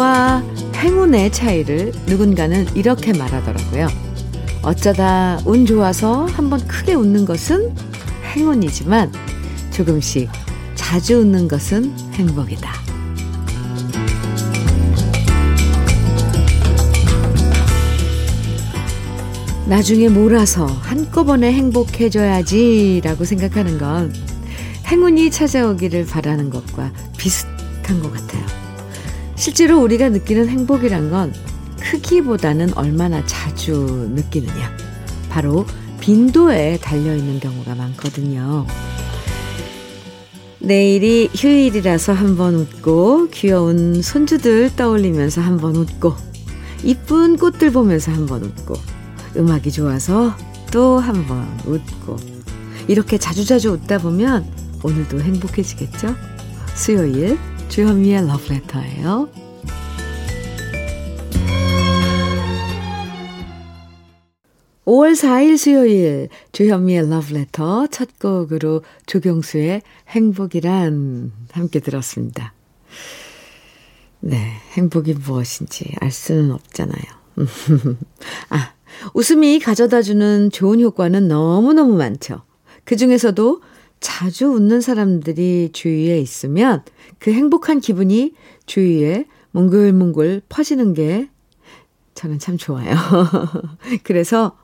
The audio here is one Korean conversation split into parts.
행복과 행운의 차이를 누군가는 이렇게 말하더라고요. 어쩌다 운 좋아서 한번 크게 웃는 것은 행운이지만 조금씩 자주 웃는 것은 행복이다. 나중에 몰아서 한꺼번에 행복해져야지라고 생각하는 건 행운이 찾아오기를 바라는 것과 비슷한 것 같아요. 실제로 우리가 느끼는 행복이란 건 크기보다는 얼마나 자주 느끼느냐. 바로 빈도에 달려있는 경우가 많거든요. 내일이 휴일이라서 한번 웃고, 귀여운 손주들 떠올리면서 한번 웃고, 이쁜 꽃들 보면서 한번 웃고, 음악이 좋아서 또 한번 웃고, 이렇게 자주자주 웃다 보면 오늘도 행복해지겠죠? 수요일 주현미의 러브레터예요. 5월 4일 수요일 주현미의 러브레터 첫 곡으로 조경수의 행복이란 함께 들었습니다. 네, 행복이 무엇인지 알 수는 없잖아요. 아, 웃음이 가져다주는 좋은 효과는 너무너무 많죠. 그 중에서도 자주 웃는 사람들이 주위에 있으면 그 행복한 기분이 주위에 몽글몽글 퍼지는 게 저는 참 좋아요. 그래서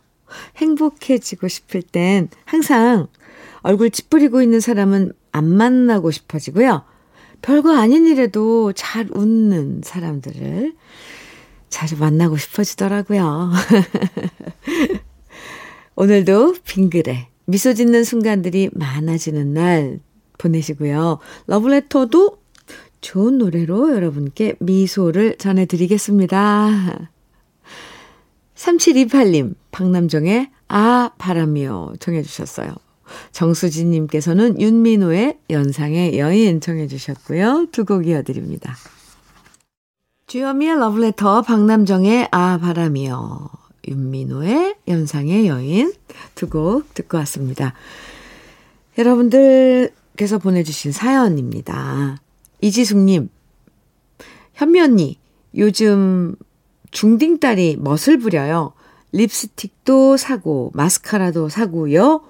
행복해지고 싶을 땐 항상 얼굴 찌푸리고 있는 사람은 안 만나고 싶어지고요. 별거 아닌 일에도 잘 웃는 사람들을 자주 만나고 싶어지더라고요. 오늘도 빙그레 미소 짓는 순간들이 많아지는 날 보내시고요. 러브레터도 좋은 노래로 여러분께 미소를 전해드리겠습니다. 3728님, 박남정의 아, 바람이요. 정해주셨어요. 정수진님께서는 윤민호의 연상의 여인 정해주셨고요. 두 곡 이어드립니다. 주여미의 러브레터, 박남정의 아, 바람이요. 윤민호의 연상의 여인 두 곡 듣고 왔습니다. 여러분들께서 보내주신 사연입니다. 이지숙님, 현미 언니, 요즘 중딩딸이 멋을 부려요. 립스틱도 사고, 마스카라도 사고요.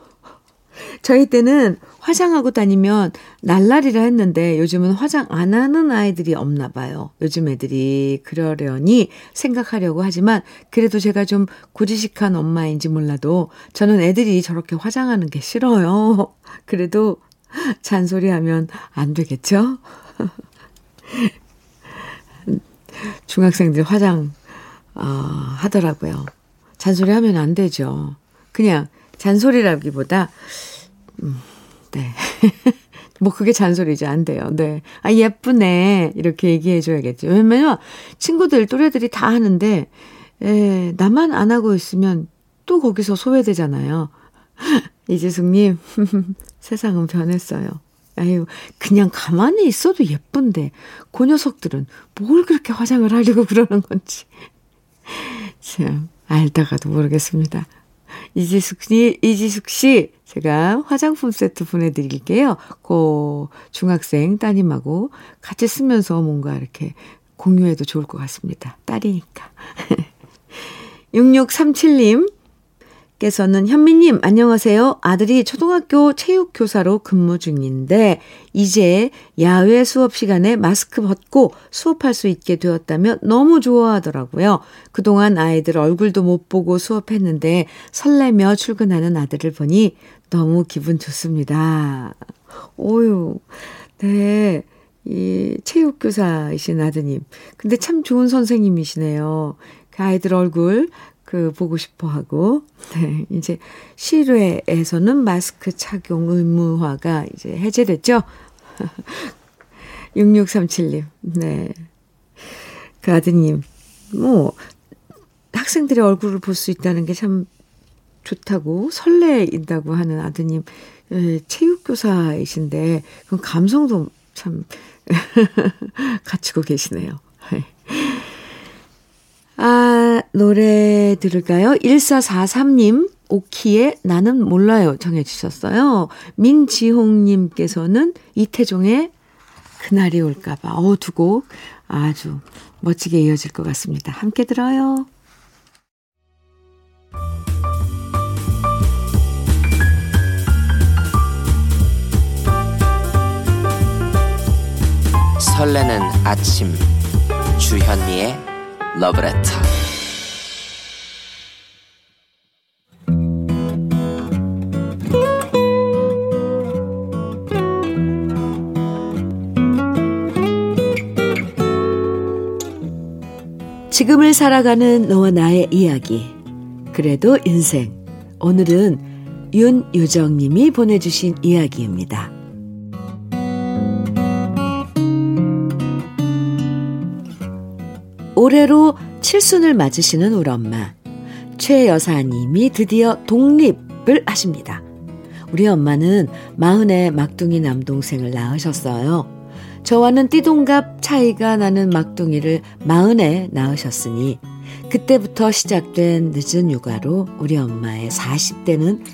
저희 때는 화장하고 다니면 날라리라 했는데 요즘은 화장 안 하는 아이들이 없나 봐요. 요즘 애들이 그러려니 생각하려고 하지만 그래도 제가 좀 고지식한 엄마인지 몰라도 저는 애들이 저렇게 화장하는 게 싫어요. 그래도 잔소리하면 안 되겠죠? 중학생들 화장 어, 하더라고요. 잔소리 하면 안 되죠. 그냥 잔소리라기보다 음, 네. 뭐 그게 잔소리지 안 돼요. 네. 아 예쁘네. 이렇게 얘기해 줘야겠죠. 왜냐면 친구들 또래들이 다 하는데 에, 나만 안 하고 있으면 또 거기서 소외되잖아요. 이지숙 님. 세상은 변했어요. 아유, 그냥 가만히 있어도 예쁜데, 그 녀석들은 뭘 그렇게 화장을 하려고 그러는 건지. 참, 알다가도 모르겠습니다. 이지숙 씨, 이지숙 씨, 제가 화장품 세트 보내드릴게요. 고 중학생 따님하고 같이 쓰면서 뭔가 이렇게 공유해도 좋을 것 같습니다. 딸이니까. 6637님, 께서는 현미님, 안녕하세요. 아들이 초등학교 체육교사로 근무 중인데, 이제 야외 수업 시간에 마스크 벗고 수업할 수 있게 되었다며 너무 좋아하더라고요. 그동안 아이들 얼굴도 못 보고 수업했는데, 설레며 출근하는 아들을 보니 너무 기분 좋습니다. 오유, 네. 이 체육교사이신 아드님. 근데 참 좋은 선생님이시네요. 그 아이들 얼굴 그 보고 싶어 하고, 네, 이제 실외에서는 마스크 착용 의무화가 이제 해제됐죠? 6637님, 네. 그 아드님, 뭐, 학생들의 얼굴을 볼 수 있다는 게 참 좋다고 설레인다고 하는 아드님, 예, 체육교사이신데, 그 감성도 참 갖추고 계시네요. 네. 아, 노래 들을까요? 1443님, 오키의 나는 몰라요. 정해주셨어요. 민지홍님께서는 이태종의 그날이 올까봐. 어, 두 곡 아주 멋지게 이어질 것 같습니다. 함께 들어요. 설레는 아침 주현미의 러브레터 지금을 살아가는 너와 나의 이야기 그래도 인생 오늘은 윤유정님이 보내주신 이야기입니다. 올해로 칠순을 맞으시는 우리 엄마. 최 여사님이 드디어 독립을 하십니다. 우리 엄마는 마흔에 막둥이 남동생을 낳으셨어요. 저와는 띠동갑 차이가 나는 막둥이를 마흔에 낳으셨으니 그때부터 시작된 늦은 육아로 우리 엄마의 40대는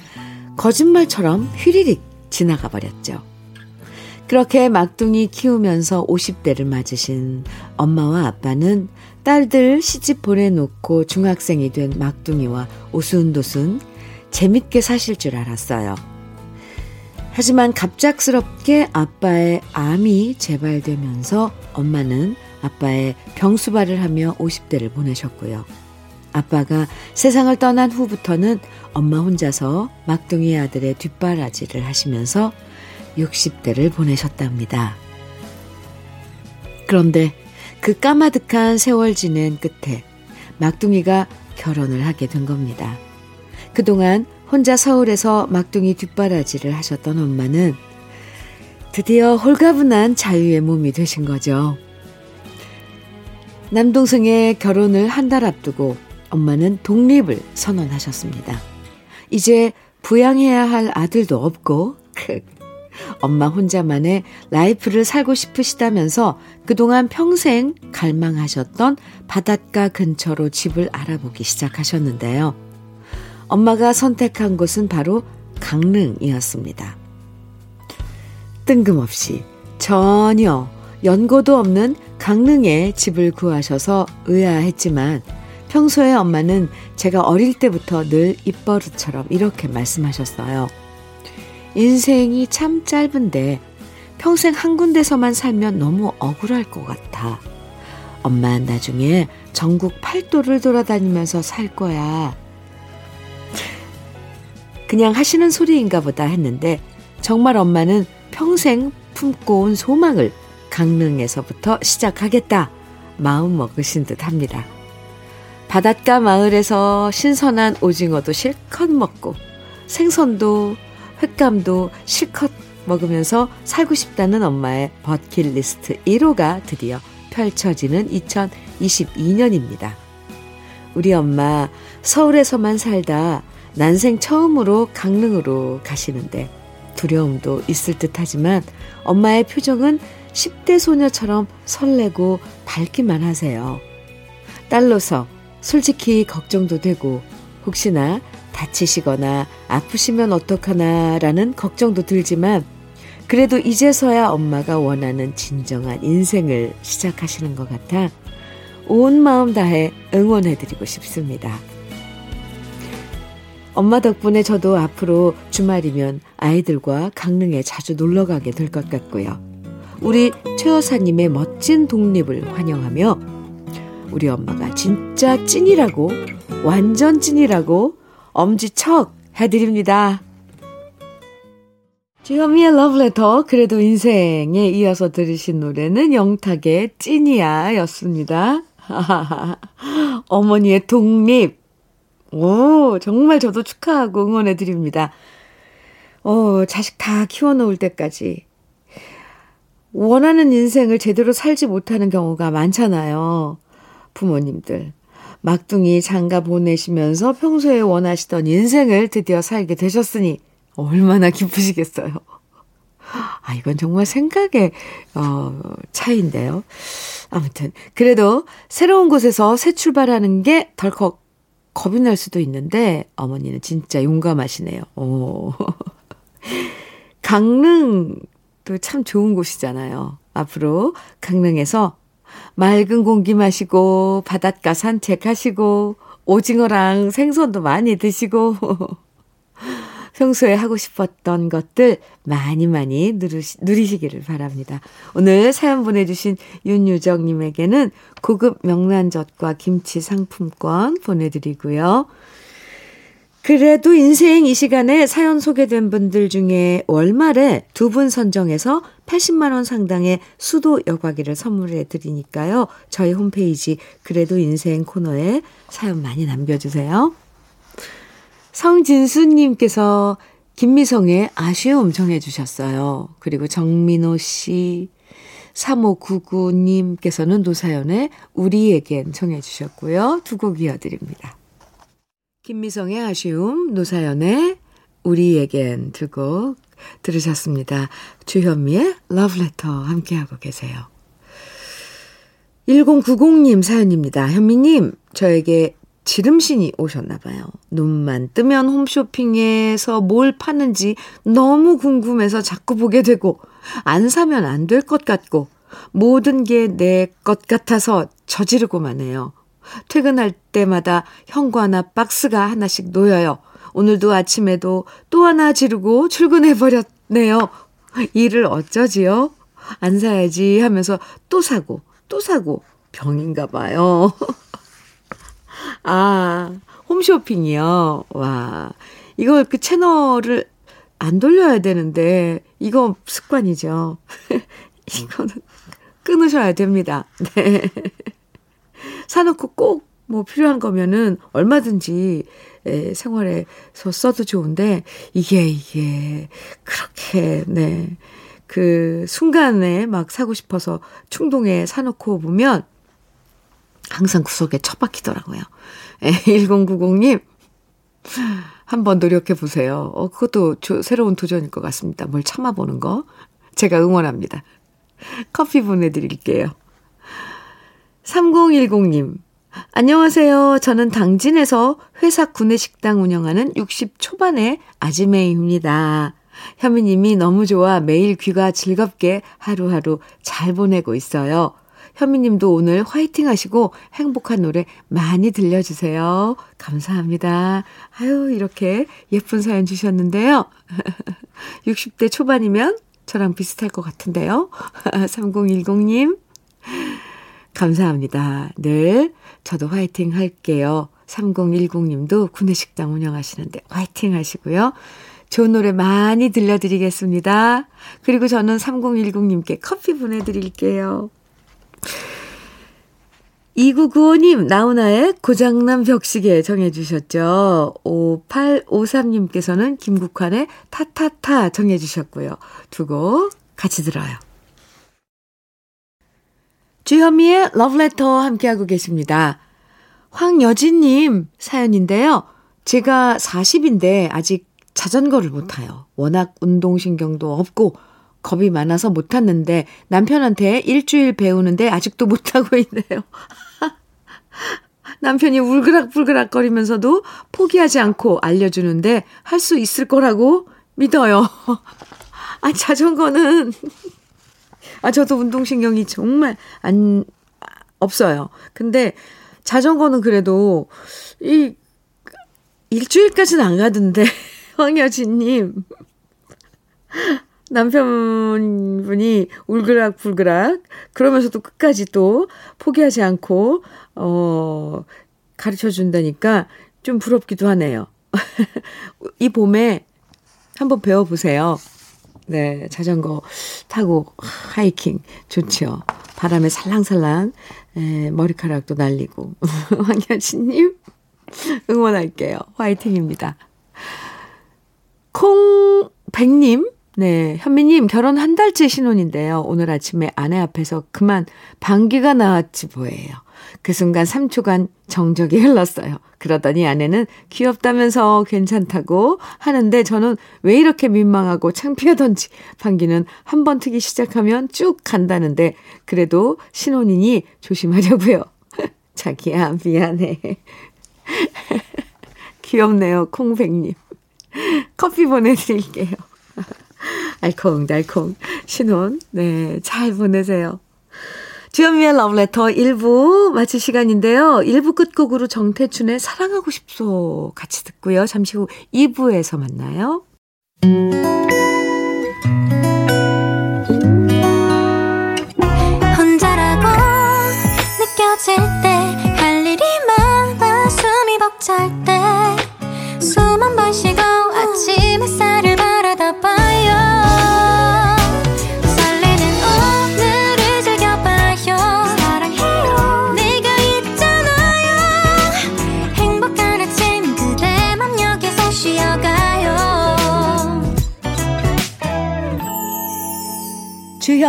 거짓말처럼 휘리릭 지나가 버렸죠. 그렇게 막둥이 키우면서 50대를 맞으신 엄마와 아빠는 딸들 시집 보내놓고 중학생이 된 막둥이와 오순도순 재밌게 사실 줄 알았어요. 하지만 갑작스럽게 아빠의 암이 재발되면서 엄마는 아빠의 병수발을 하며 50대를 보내셨고요. 아빠가 세상을 떠난 후부터는 엄마 혼자서 막둥이 아들의 뒷바라지를 하시면서 60대를 보내셨답니다. 그런데 그 까마득한 세월 지낸 끝에 막둥이가 결혼을 하게 된 겁니다. 그동안 혼자 서울에서 막둥이 뒷바라지를 하셨던 엄마는 드디어 홀가분한 자유의 몸이 되신 거죠. 남동생의 결혼을 한 달 앞두고 엄마는 독립을 선언하셨습니다. 이제 부양해야 할 아들도 없고 엄마 혼자만의 라이프를 살고 싶으시다면서 그동안 평생 갈망하셨던 바닷가 근처로 집을 알아보기 시작하셨는데요. 엄마가 선택한 곳은 바로 강릉이었습니다. 뜬금없이 전혀 연고도 없는 강릉에 집을 구하셔서 의아했지만 평소에 엄마는 제가 어릴 때부터 늘 입버릇처럼 이렇게 말씀하셨어요. 인생이 참 짧은데 평생 한 군데서만 살면 너무 억울할 것 같아. 엄마 나중에 전국 팔도를 돌아다니면서 살 거야. 그냥 하시는 소리인가 보다 했는데 정말 엄마는 평생 품고 온 소망을 강릉에서부터 시작하겠다 마음 먹으신 듯 합니다. 바닷가 마을에서 신선한 오징어도 실컷 먹고 생선도 횟감도 실컷 먹으면서 살고 싶다는 엄마의 버킷리스트 1호가 드디어 펼쳐지는 2022년입니다. 우리 엄마 서울에서만 살다 난생 처음으로 강릉으로 가시는데 두려움도 있을 듯 하지만 엄마의 표정은 10대 소녀처럼 설레고 밝기만 하세요. 딸로서 솔직히 걱정도 되고 혹시나 다치시거나 아프시면 어떡하나라는 걱정도 들지만 그래도 이제서야 엄마가 원하는 진정한 인생을 시작하시는 것 같아 온 마음 다해 응원해드리고 싶습니다. 엄마 덕분에 저도 앞으로 주말이면 아이들과 강릉에 자주 놀러 가게 될 것 같고요. 우리 최 여사님의 멋진 독립을 환영하며 우리 엄마가 진짜 찐이라고, 완전 찐이라고 엄지척 해드립니다. 주현미의 러브레터 그래도 인생에 이어서 들으신 노래는 영탁의 찐이야 였습니다. 어머니의 독립. 오, 정말 저도 축하하고 응원해 드립니다. 어, 자식 다 키워놓을 때까지 원하는 인생을 제대로 살지 못하는 경우가 많잖아요. 부모님들. 막둥이 장가 보내시면서 평소에 원하시던 인생을 드디어 살게 되셨으니 얼마나 기쁘시겠어요. 아, 이건 정말 생각의, 어, 차이인데요. 아무튼, 그래도 새로운 곳에서 새 출발하는 게 덜컥 겁이 날 수도 있는데, 어머니는 진짜 용감하시네요. 오. 강릉도 참 좋은 곳이잖아요. 앞으로 강릉에서 맑은 공기 마시고 바닷가 산책하시고 오징어랑 생선도 많이 드시고 평소에 하고 싶었던 것들 많이 많이 누르시, 누리시기를 바랍니다. 오늘 사연 보내주신 윤유정님에게는 고급 명란젓과 김치 상품권 보내드리고요. 그래도 인생 이 시간에 사연 소개된 분들 중에 월말에 두 분 선정해서 80만원 상당의 수도 여과기를 선물해 드리니까요. 저희 홈페이지 그래도 인생 코너에 사연 많이 남겨주세요. 성진수님께서 김미성의 아쉬움 정해주셨어요. 그리고 정민호 씨, 3599님께서는 노사연의 우리에겐 정해주셨고요. 두 곡 이어드립니다. 김미성의 아쉬움, 노사연의 우리에겐 두 곡 들으셨습니다. 주현미의 러브레터 함께하고 계세요. 1090님 사연입니다. 현미님, 저에게 지름신이 오셨나 봐요. 눈만 뜨면 홈쇼핑에서 뭘 파는지 너무 궁금해서 자꾸 보게 되고 안 사면 안 될 것 같고 모든 게 내 것 같아서 저지르고만 해요. 퇴근할 때마다 현관나 박스가 하나씩 놓여요. 오늘도 아침에도 또 하나 지르고 출근해 버렸네요. 일을 어쩌지요? 안 사야지 하면서 또 사고 또 사고 병인가 봐요. 아, 홈쇼핑이요. 와. 이거 그 채널을 안 돌려야 되는데, 이거 습관이죠. 이거는 끊으셔야 됩니다. 네. 사놓고 꼭 뭐 필요한 거면은 얼마든지 에, 생활에서 써도 좋은데, 이게, 이게, 그렇게, 네. 그 순간에 막 사고 싶어서 충동에 사놓고 보면 항상 구석에 처박히더라고요. 1090님, 한번 노력해 보세요. 어, 그것도 조, 새로운 도전일 것 같습니다. 뭘 참아보는 거. 제가 응원합니다. 커피 보내드릴게요. 3010님, 안녕하세요. 저는 당진에서 회사 구내식당 운영하는 60 초반의 아지매입니다. 현미님이 너무 좋아 매일 귀가 즐겁게 하루하루 잘 보내고 있어요. 현미님도 오늘 화이팅 하시고 행복한 노래 많이 들려주세요. 감사합니다. 아유, 이렇게 예쁜 사연 주셨는데요. 60대 초반이면 저랑 비슷할 것 같은데요. 3010님. 감사합니다. 늘 저도 화이팅 할게요. 3010님도 구내식당 운영하시는데 화이팅 하시고요. 좋은 노래 많이 들려드리겠습니다. 그리고 저는 3010님께 커피 보내드릴게요. 2995님, 나훈아의 고장난 벽시계 정해주셨죠. 5853님께서는 김국환의 타타타 정해주셨고요. 두 곡 같이 들어요. 주현미의 러브레터 함께하고 계십니다. 황여진님 사연인데요. 제가 40인데 아직 자전거를 못 타요. 워낙 운동신경도 없고 겁이 많아서 못 탔는데 남편한테 일주일 배우는데 아직도 못 타고 있네요. 남편이 울그락불그락 거리면서도 포기하지 않고 알려주는데 할 수 있을 거라고 믿어요. 아, 자전거는, 아, 저도 운동신경이 정말 안, 없어요. 근데 자전거는 그래도, 이, 일주일까지는 안 가던데, 황여진님. 남편분이 울그락불그락 그러면서도 끝까지 또 포기하지 않고 어 가르쳐 준다니까 좀 부럽기도 하네요. 이 봄에 한번 배워 보세요. 네, 자전거 타고 하이킹 좋죠. 바람에 살랑살랑 에, 머리카락도 날리고 황현진님 응원할게요. 화이팅입니다. 콩백님 네, 현미님 결혼 한 달째 신혼인데요. 오늘 아침에 아내 앞에서 그만 방귀가 나왔지 뭐예요. 그 순간 3초간 정적이 흘렀어요. 그러더니 아내는 귀엽다면서 괜찮다고 하는데 저는 왜 이렇게 민망하고 창피하던지 방귀는 한 번 트기 시작하면 쭉 간다는데 그래도 신혼이니 조심하려고요. 자기야 미안해. 귀엽네요 콩백님. 커피 보내드릴게요. 알콩달콩 신혼, 네, 잘 보내세요. 주현미의 러브레터 1부 마칠 시간인데요. 1부 끝곡으로 정태춘의 사랑하고 싶소 같이 듣고요. 잠시 후 2부에서 만나요. 혼자라고 느껴질 때 할 일이 많아 숨이 벅찰 때 숨 한 번 쉬고 아침 햇살을 봐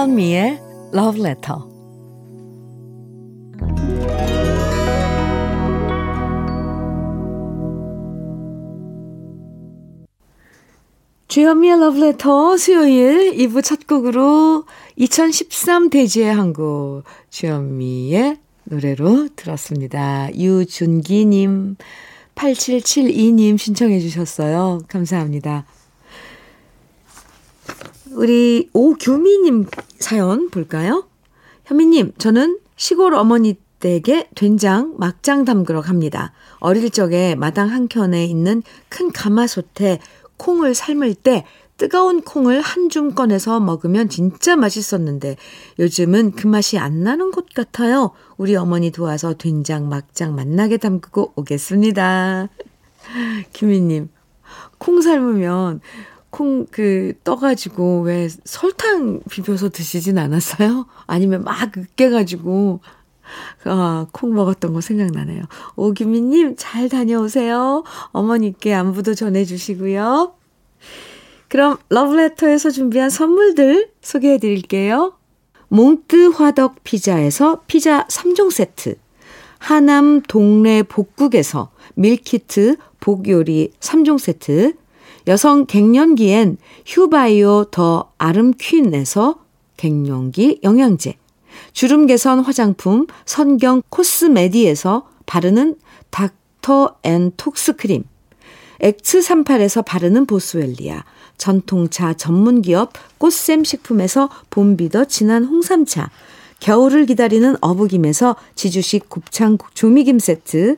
주현미의 Love Letter. 주현미의 Love Letter 수요일 2부 첫 곡으로 2013 대지의 한국 주현미의 노래로 들었습니다. 유준기님, 8772님 신청해 주셨어요. 감사합니다. 우리 오규미님 사연 볼까요? 현미님, 저는 시골 어머니 댁에 된장, 막장 담그러 갑니다. 어릴 적에 마당 한켠에 있는 큰 가마솥에 콩을 삶을 때 뜨거운 콩을 한 줌 꺼내서 먹으면 진짜 맛있었는데 요즘은 그 맛이 안 나는 것 같아요. 우리 어머니 도와서 된장, 막장 만나게 담그고 오겠습니다. 규미님, 콩 삶으면 콩 그 떠가지고 왜 설탕 비벼서 드시진 않았어요? 아니면 막 으깨가지고 아, 콩 먹었던 거 생각나네요. 오규민님 잘 다녀오세요. 어머니께 안부도 전해주시고요. 그럼 러브레터에서 준비한 선물들 소개해 드릴게요. 몽뜨 화덕 피자에서 피자 3종 세트, 하남 동래 복국에서 밀키트 복요리 3종 세트, 여성 갱년기엔 휴바이오 더 아름퀸에서 갱년기 영양제, 주름 개선 화장품 선경 코스메디에서 바르는 닥터 앤 톡스 크림, 엑스38에서 바르는 보스웰리아, 전통차 전문기업 꽃샘 식품에서 봄비더 진한 홍삼차, 겨울을 기다리는 어부김에서 지주식 곱창 조미김 세트,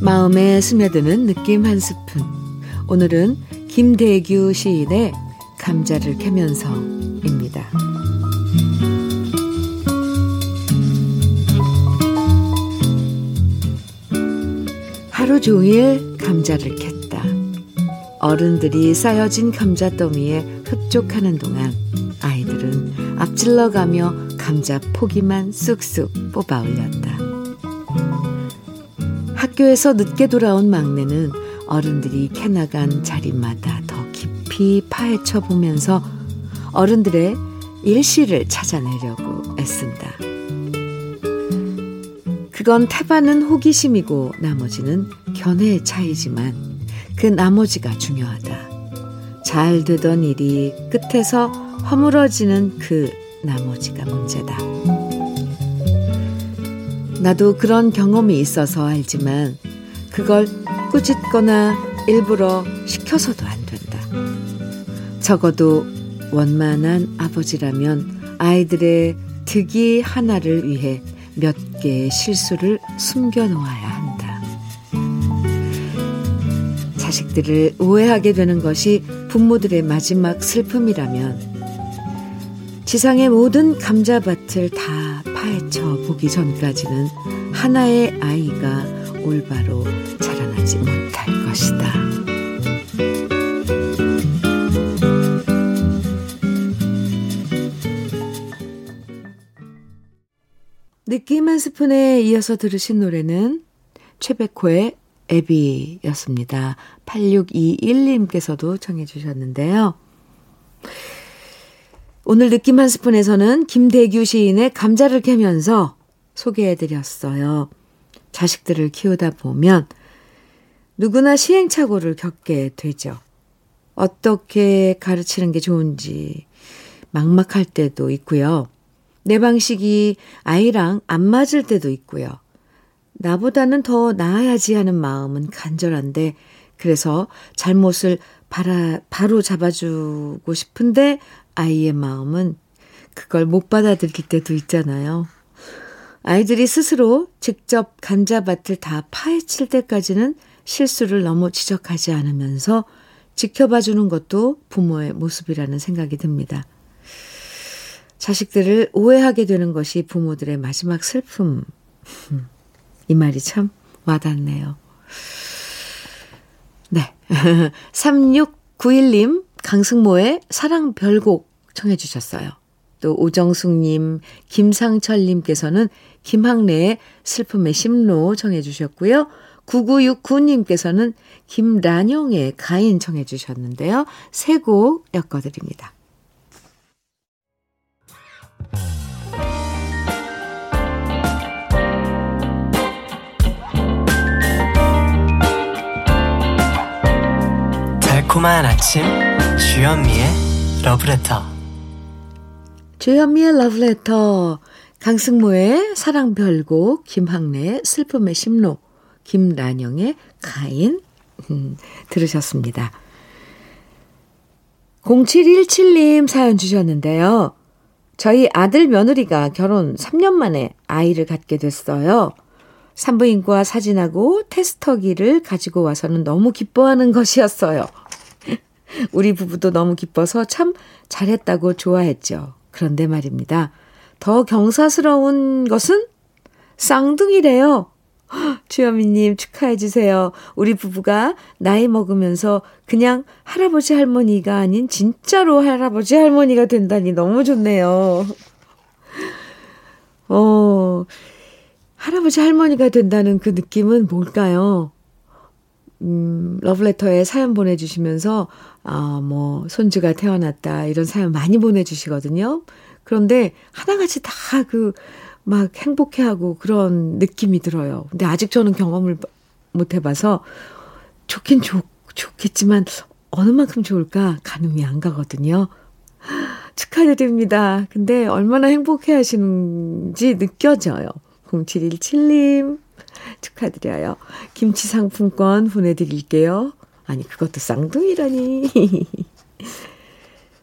마음에 스며드는 느낌 한 스푼. 오늘은 김대규 시인의 감자를 캐면서입니다. 하루 종일 감자를 캤다. 어른들이 쌓여진 감자더미에 흡족하는 동안 아이들은 앞질러 가며 감자 포기만 쑥쑥 뽑아 올렸다. 학교에서 늦게 돌아온 막내는 어른들이 캐나간 자리마다 더 깊이 파헤쳐 보면서 어른들의 일시를 찾아내려고 애쓴다. 그건 태반은 호기심이고 나머지는 견해의 차이지만 그 나머지가 중요하다. 잘 되던 일이 끝에서 허물어지는 그 나머지가 문제다. 나도 그런 경험이 있어서 알지만 그걸 꾸짖거나 일부러 시켜서도 안 된다. 적어도 원만한 아버지라면 아이들의 득이 하나를 위해 몇 개의 실수를 숨겨 놓아야 한다. 자식들을 오해하게 되는 것이 부모들의 마지막 슬픔이라면 지상의 모든 감자밭을 다 파헤쳐 보기 전까지는 하나의 아이가 올바로 자라나지 못할 것이다. 느낌 한 스푼에 이어서 들으신 노래는 최백호의 애비였습니다. 8621님께서도 청해 주셨는데요. 오늘 느낌 한 스푼에서는 김대규 시인의 감자를 캐면서 소개해 드렸어요. 자식들을 키우다 보면 누구나 시행착오를 겪게 되죠. 어떻게 가르치는 게 좋은지 막막할 때도 있고요. 내 방식이 아이랑 안 맞을 때도 있고요. 나보다는 더 나아야지 하는 마음은 간절한데, 그래서 잘못을 바라, 바로 잡아주고 싶은데, 아이의 마음은 그걸 못 받아들일 때도 있잖아요. 아이들이 스스로 직접 감자밭을 다 파헤칠 때까지는 실수를 너무 지적하지 않으면서 지켜봐 주는 것도 부모의 모습이라는 생각이 듭니다. 자식들을 오해하게 되는 것이 부모들의 마지막 슬픔. 이 말이 참 와닿네요. 네. 3691님, 강승모의 사랑 별곡 청해 주셨어요. 또 오정숙님, 김상철님께서는 김학래의 슬픔의 심로 청해 주셨고요. 9969님께서는 김란영의 가인 청해 주셨는데요. 세 곡 엮어드립니다. 달콤한 아침 주현미의 러브레터 주현미의 러브레터 강승모의 사랑별곡 김학래의 슬픔의 심로 김란영의 가인 음, 들으셨습니다. 0717님 사연 주셨는데요. 저희 아들 며느리가 결혼 3년 만에 아이를 갖게 됐어요. 산부인과 사진하고 테스터기를 가지고 와서는 너무 기뻐하는 것이었어요. 우리 부부도 너무 기뻐서 참 잘했다고 좋아했죠. 그런데 말입니다. 더 경사스러운 것은 쌍둥이래요. 주현미님 축하해주세요. 우리 부부가 나이 먹으면서 그냥 할아버지 할머니가 아닌 진짜로 할아버지 할머니가 된다니 너무 좋네요. 어, 할아버지 할머니가 된다는 그 느낌은 뭘까요? 음, 러브레터에 사연 보내주시면서, 아, 뭐, 손주가 태어났다, 이런 사연 많이 보내주시거든요. 그런데 하나같이 다 그, 막 행복해하고 그런 느낌이 들어요. 근데 아직 저는 경험을 못 해봐서 좋긴 좋, 좋겠지만 어느 만큼 좋을까 가늠이 안 가거든요. 축하드립니다. 근데 얼마나 행복해 하시는지 느껴져요. 0717님, 축하드려요. 김치 상품권 보내드릴게요. 아니, 그것도 쌍둥이라니.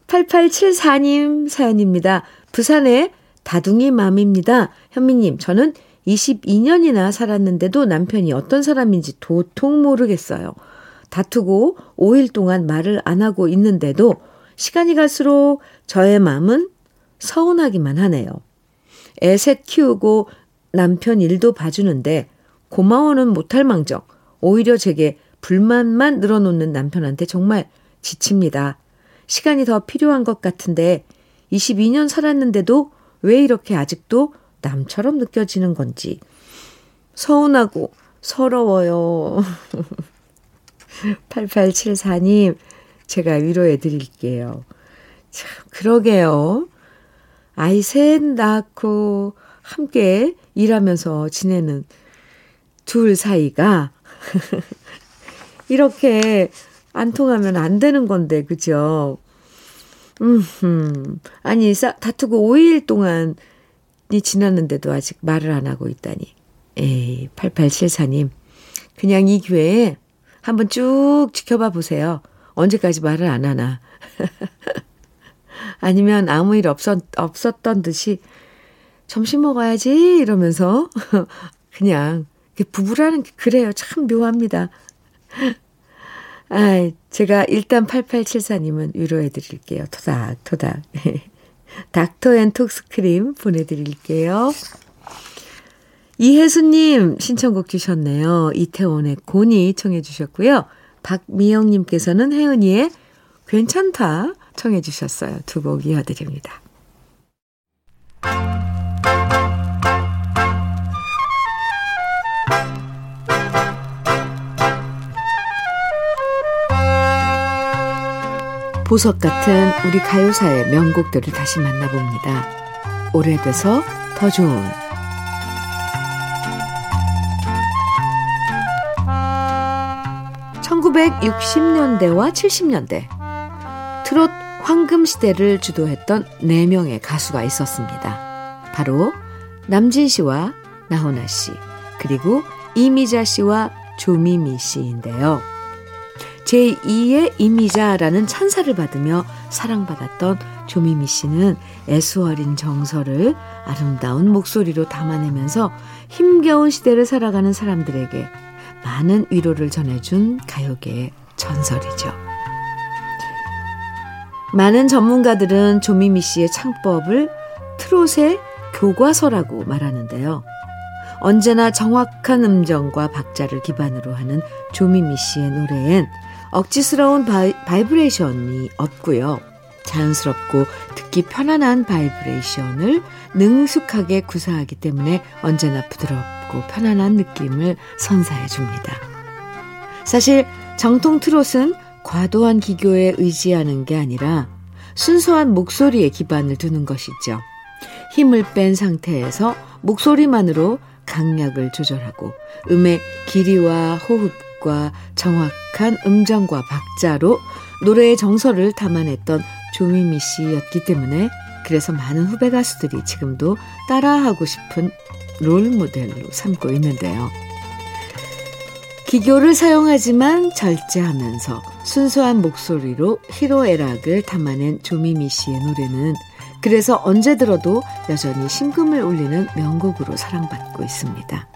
8874님 사연입니다. 부산에 다둥이 맘입니다. 현미님, 저는 22년이나 살았는데도 남편이 어떤 사람인지 도통 모르겠어요. 다투고 5일 동안 말을 안 하고 있는데도 시간이 갈수록 저의 마음은 서운하기만 하네요. 애셋 키우고 남편 일도 봐주는데 고마워는 못할 망정 오히려 제게 불만만 늘어놓는 남편한테 정말 지칩니다. 시간이 더 필요한 것 같은데 22년 살았는데도 왜 이렇게 아직도 남처럼 느껴지는 건지 서운하고 서러워요. 8874님, 제가 위로해 드릴게요. 참, 그러게요. 아이 셋 낳고 함께 일하면서 지내는 둘 사이가 이렇게 안 통하면 안 되는 건데, 그죠? 음, 아니, 싸, 다투고 5일 동안이 지났는데도 아직 말을 안 하고 있다니. 에이, 8874님. 그냥 이 기회에 한번 쭉 지켜봐 보세요. 언제까지 말을 안 하나. 아니면 아무 일 없었, 없었던 듯이 점심 먹어야지 이러면서 그냥 부부라는 게 그래요. 참 묘합니다. 아, 제가 일단 8874님은 위로해 드릴게요. 토닥, 토닥. 닥터 앤 톡스크림 보내드릴게요. 이혜수님 신청곡 주셨네요. 이태원의 곤이 청해 주셨고요. 박미영님께서는 혜은이의 괜찮다 청해 주셨어요. 두 곡 이어드립니다. 보석 같은 우리 가요사의 명곡들을 다시 만나봅니다. 오래돼서 더 좋은 1960년대와 70년대 트롯 황금 시대를 주도했던 4명의 가수가 있었습니다. 바로 남진 씨와 나훈아 씨, 그리고 이미자 씨와 조미미 씨인데요. 제2의 이미자라는 찬사를 받으며 사랑받았던 조미미 씨는 애수어린 정서를 아름다운 목소리로 담아내면서 힘겨운 시대를 살아가는 사람들에게 많은 위로를 전해준 가요계의 전설이죠. 많은 전문가들은 조미미 씨의 창법을 트롯의 교과서라고 말하는데요. 언제나 정확한 음정과 박자를 기반으로 하는 조미미 씨의 노래엔 억지스러운 바이, 바이브레이션이 없고요. 자연스럽고 듣기 편안한 바이브레이션을 능숙하게 구사하기 때문에 언제나 부드럽고 편안한 느낌을 선사해 줍니다. 사실 정통 트롯은 과도한 기교에 의지하는 게 아니라 순수한 목소리에 기반을 두는 것이죠. 힘을 뺀 상태에서 목소리만으로 강약을 조절하고 음의 길이와 호흡 과 정확한 음정과 박자로 노래의 정서를 담아냈던 조미미 씨였기 때문에 그래서 많은 후배 가수들이 지금도 따라하고 싶은 롤 모델로 삼고 있는데요. 기교를 사용하지만 절제하면서 순수한 목소리로 히로애락을 담아낸 조미미 씨의 노래는 그래서 언제 들어도 여전히 심금을 울리는 명곡으로 사랑받고 있습니다.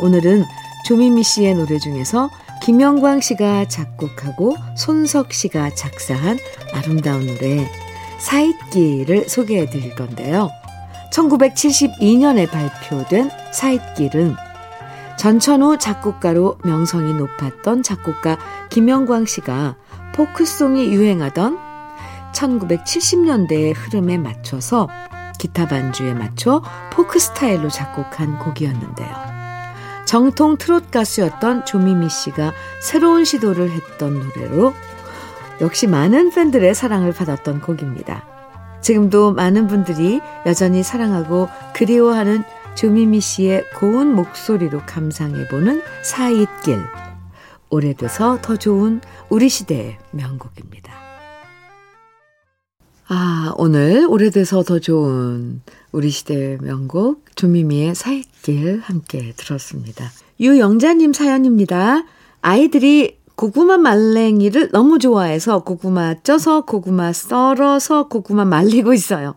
오늘은 조미미 씨의 노래 중에서 김영광 씨가 작곡하고 손석 씨가 작사한 아름다운 노래 사잇길을 소개해 드릴 건데요. 1972년에 발표된 사잇길은 전천후 작곡가로 명성이 높았던 작곡가 김영광 씨가 포크송이 유행하던 1970년대의 흐름에 맞춰서 기타 반주에 맞춰 포크 스타일로 작곡한 곡이었는데요. 정통 트롯 가수였던 조미미 씨가 새로운 시도를 했던 노래로 역시 많은 팬들의 사랑을 받았던 곡입니다. 지금도 많은 분들이 여전히 사랑하고 그리워하는 조미미 씨의 고운 목소리로 감상해보는 사잇길. 오래돼서 더 좋은 우리 시대의 명곡입니다. 아, 오늘 오래돼서 더 좋은 우리 시대의 명곡 조미미의 사잇길 함께 들었습니다. 유영자님 사연입니다. 아이들이 고구마 말랭이를 너무 좋아해서 고구마 쪄서 고구마 썰어서 고구마 말리고 있어요.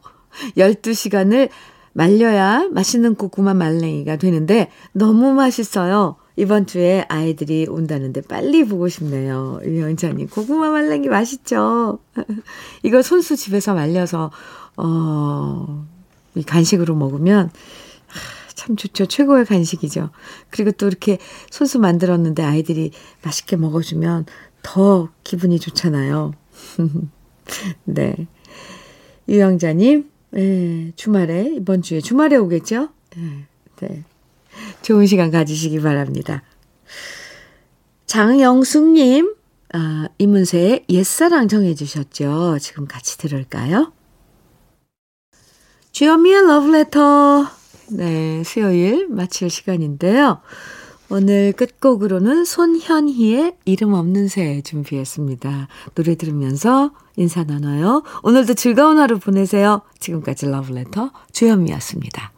12시간을 말려야 맛있는 고구마 말랭이가 되는데 너무 맛있어요. 이번 주에 아이들이 온다는데 빨리 보고 싶네요. 유영자님, 고구마 말랭이 맛있죠? 이거 손수 집에서 말려서, 어, 간식으로 먹으면 참 좋죠. 최고의 간식이죠. 그리고 또 이렇게 손수 만들었는데 아이들이 맛있게 먹어주면 더 기분이 좋잖아요. 네. 유영자님, 네, 주말에, 이번 주에 주말에 오겠죠? 네, 네. 좋은 시간 가지시기 바랍니다. 장영숙님, 아, 이문세의 옛사랑 정해주셨죠? 지금 같이 들을까요? 주현미의 러브레터. 네, 수요일 마칠 시간인데요. 오늘 끝곡으로는 손현희의 이름 없는 새 준비했습니다. 노래 들으면서 인사 나눠요. 오늘도 즐거운 하루 보내세요. 지금까지 러브레터 주현미였습니다.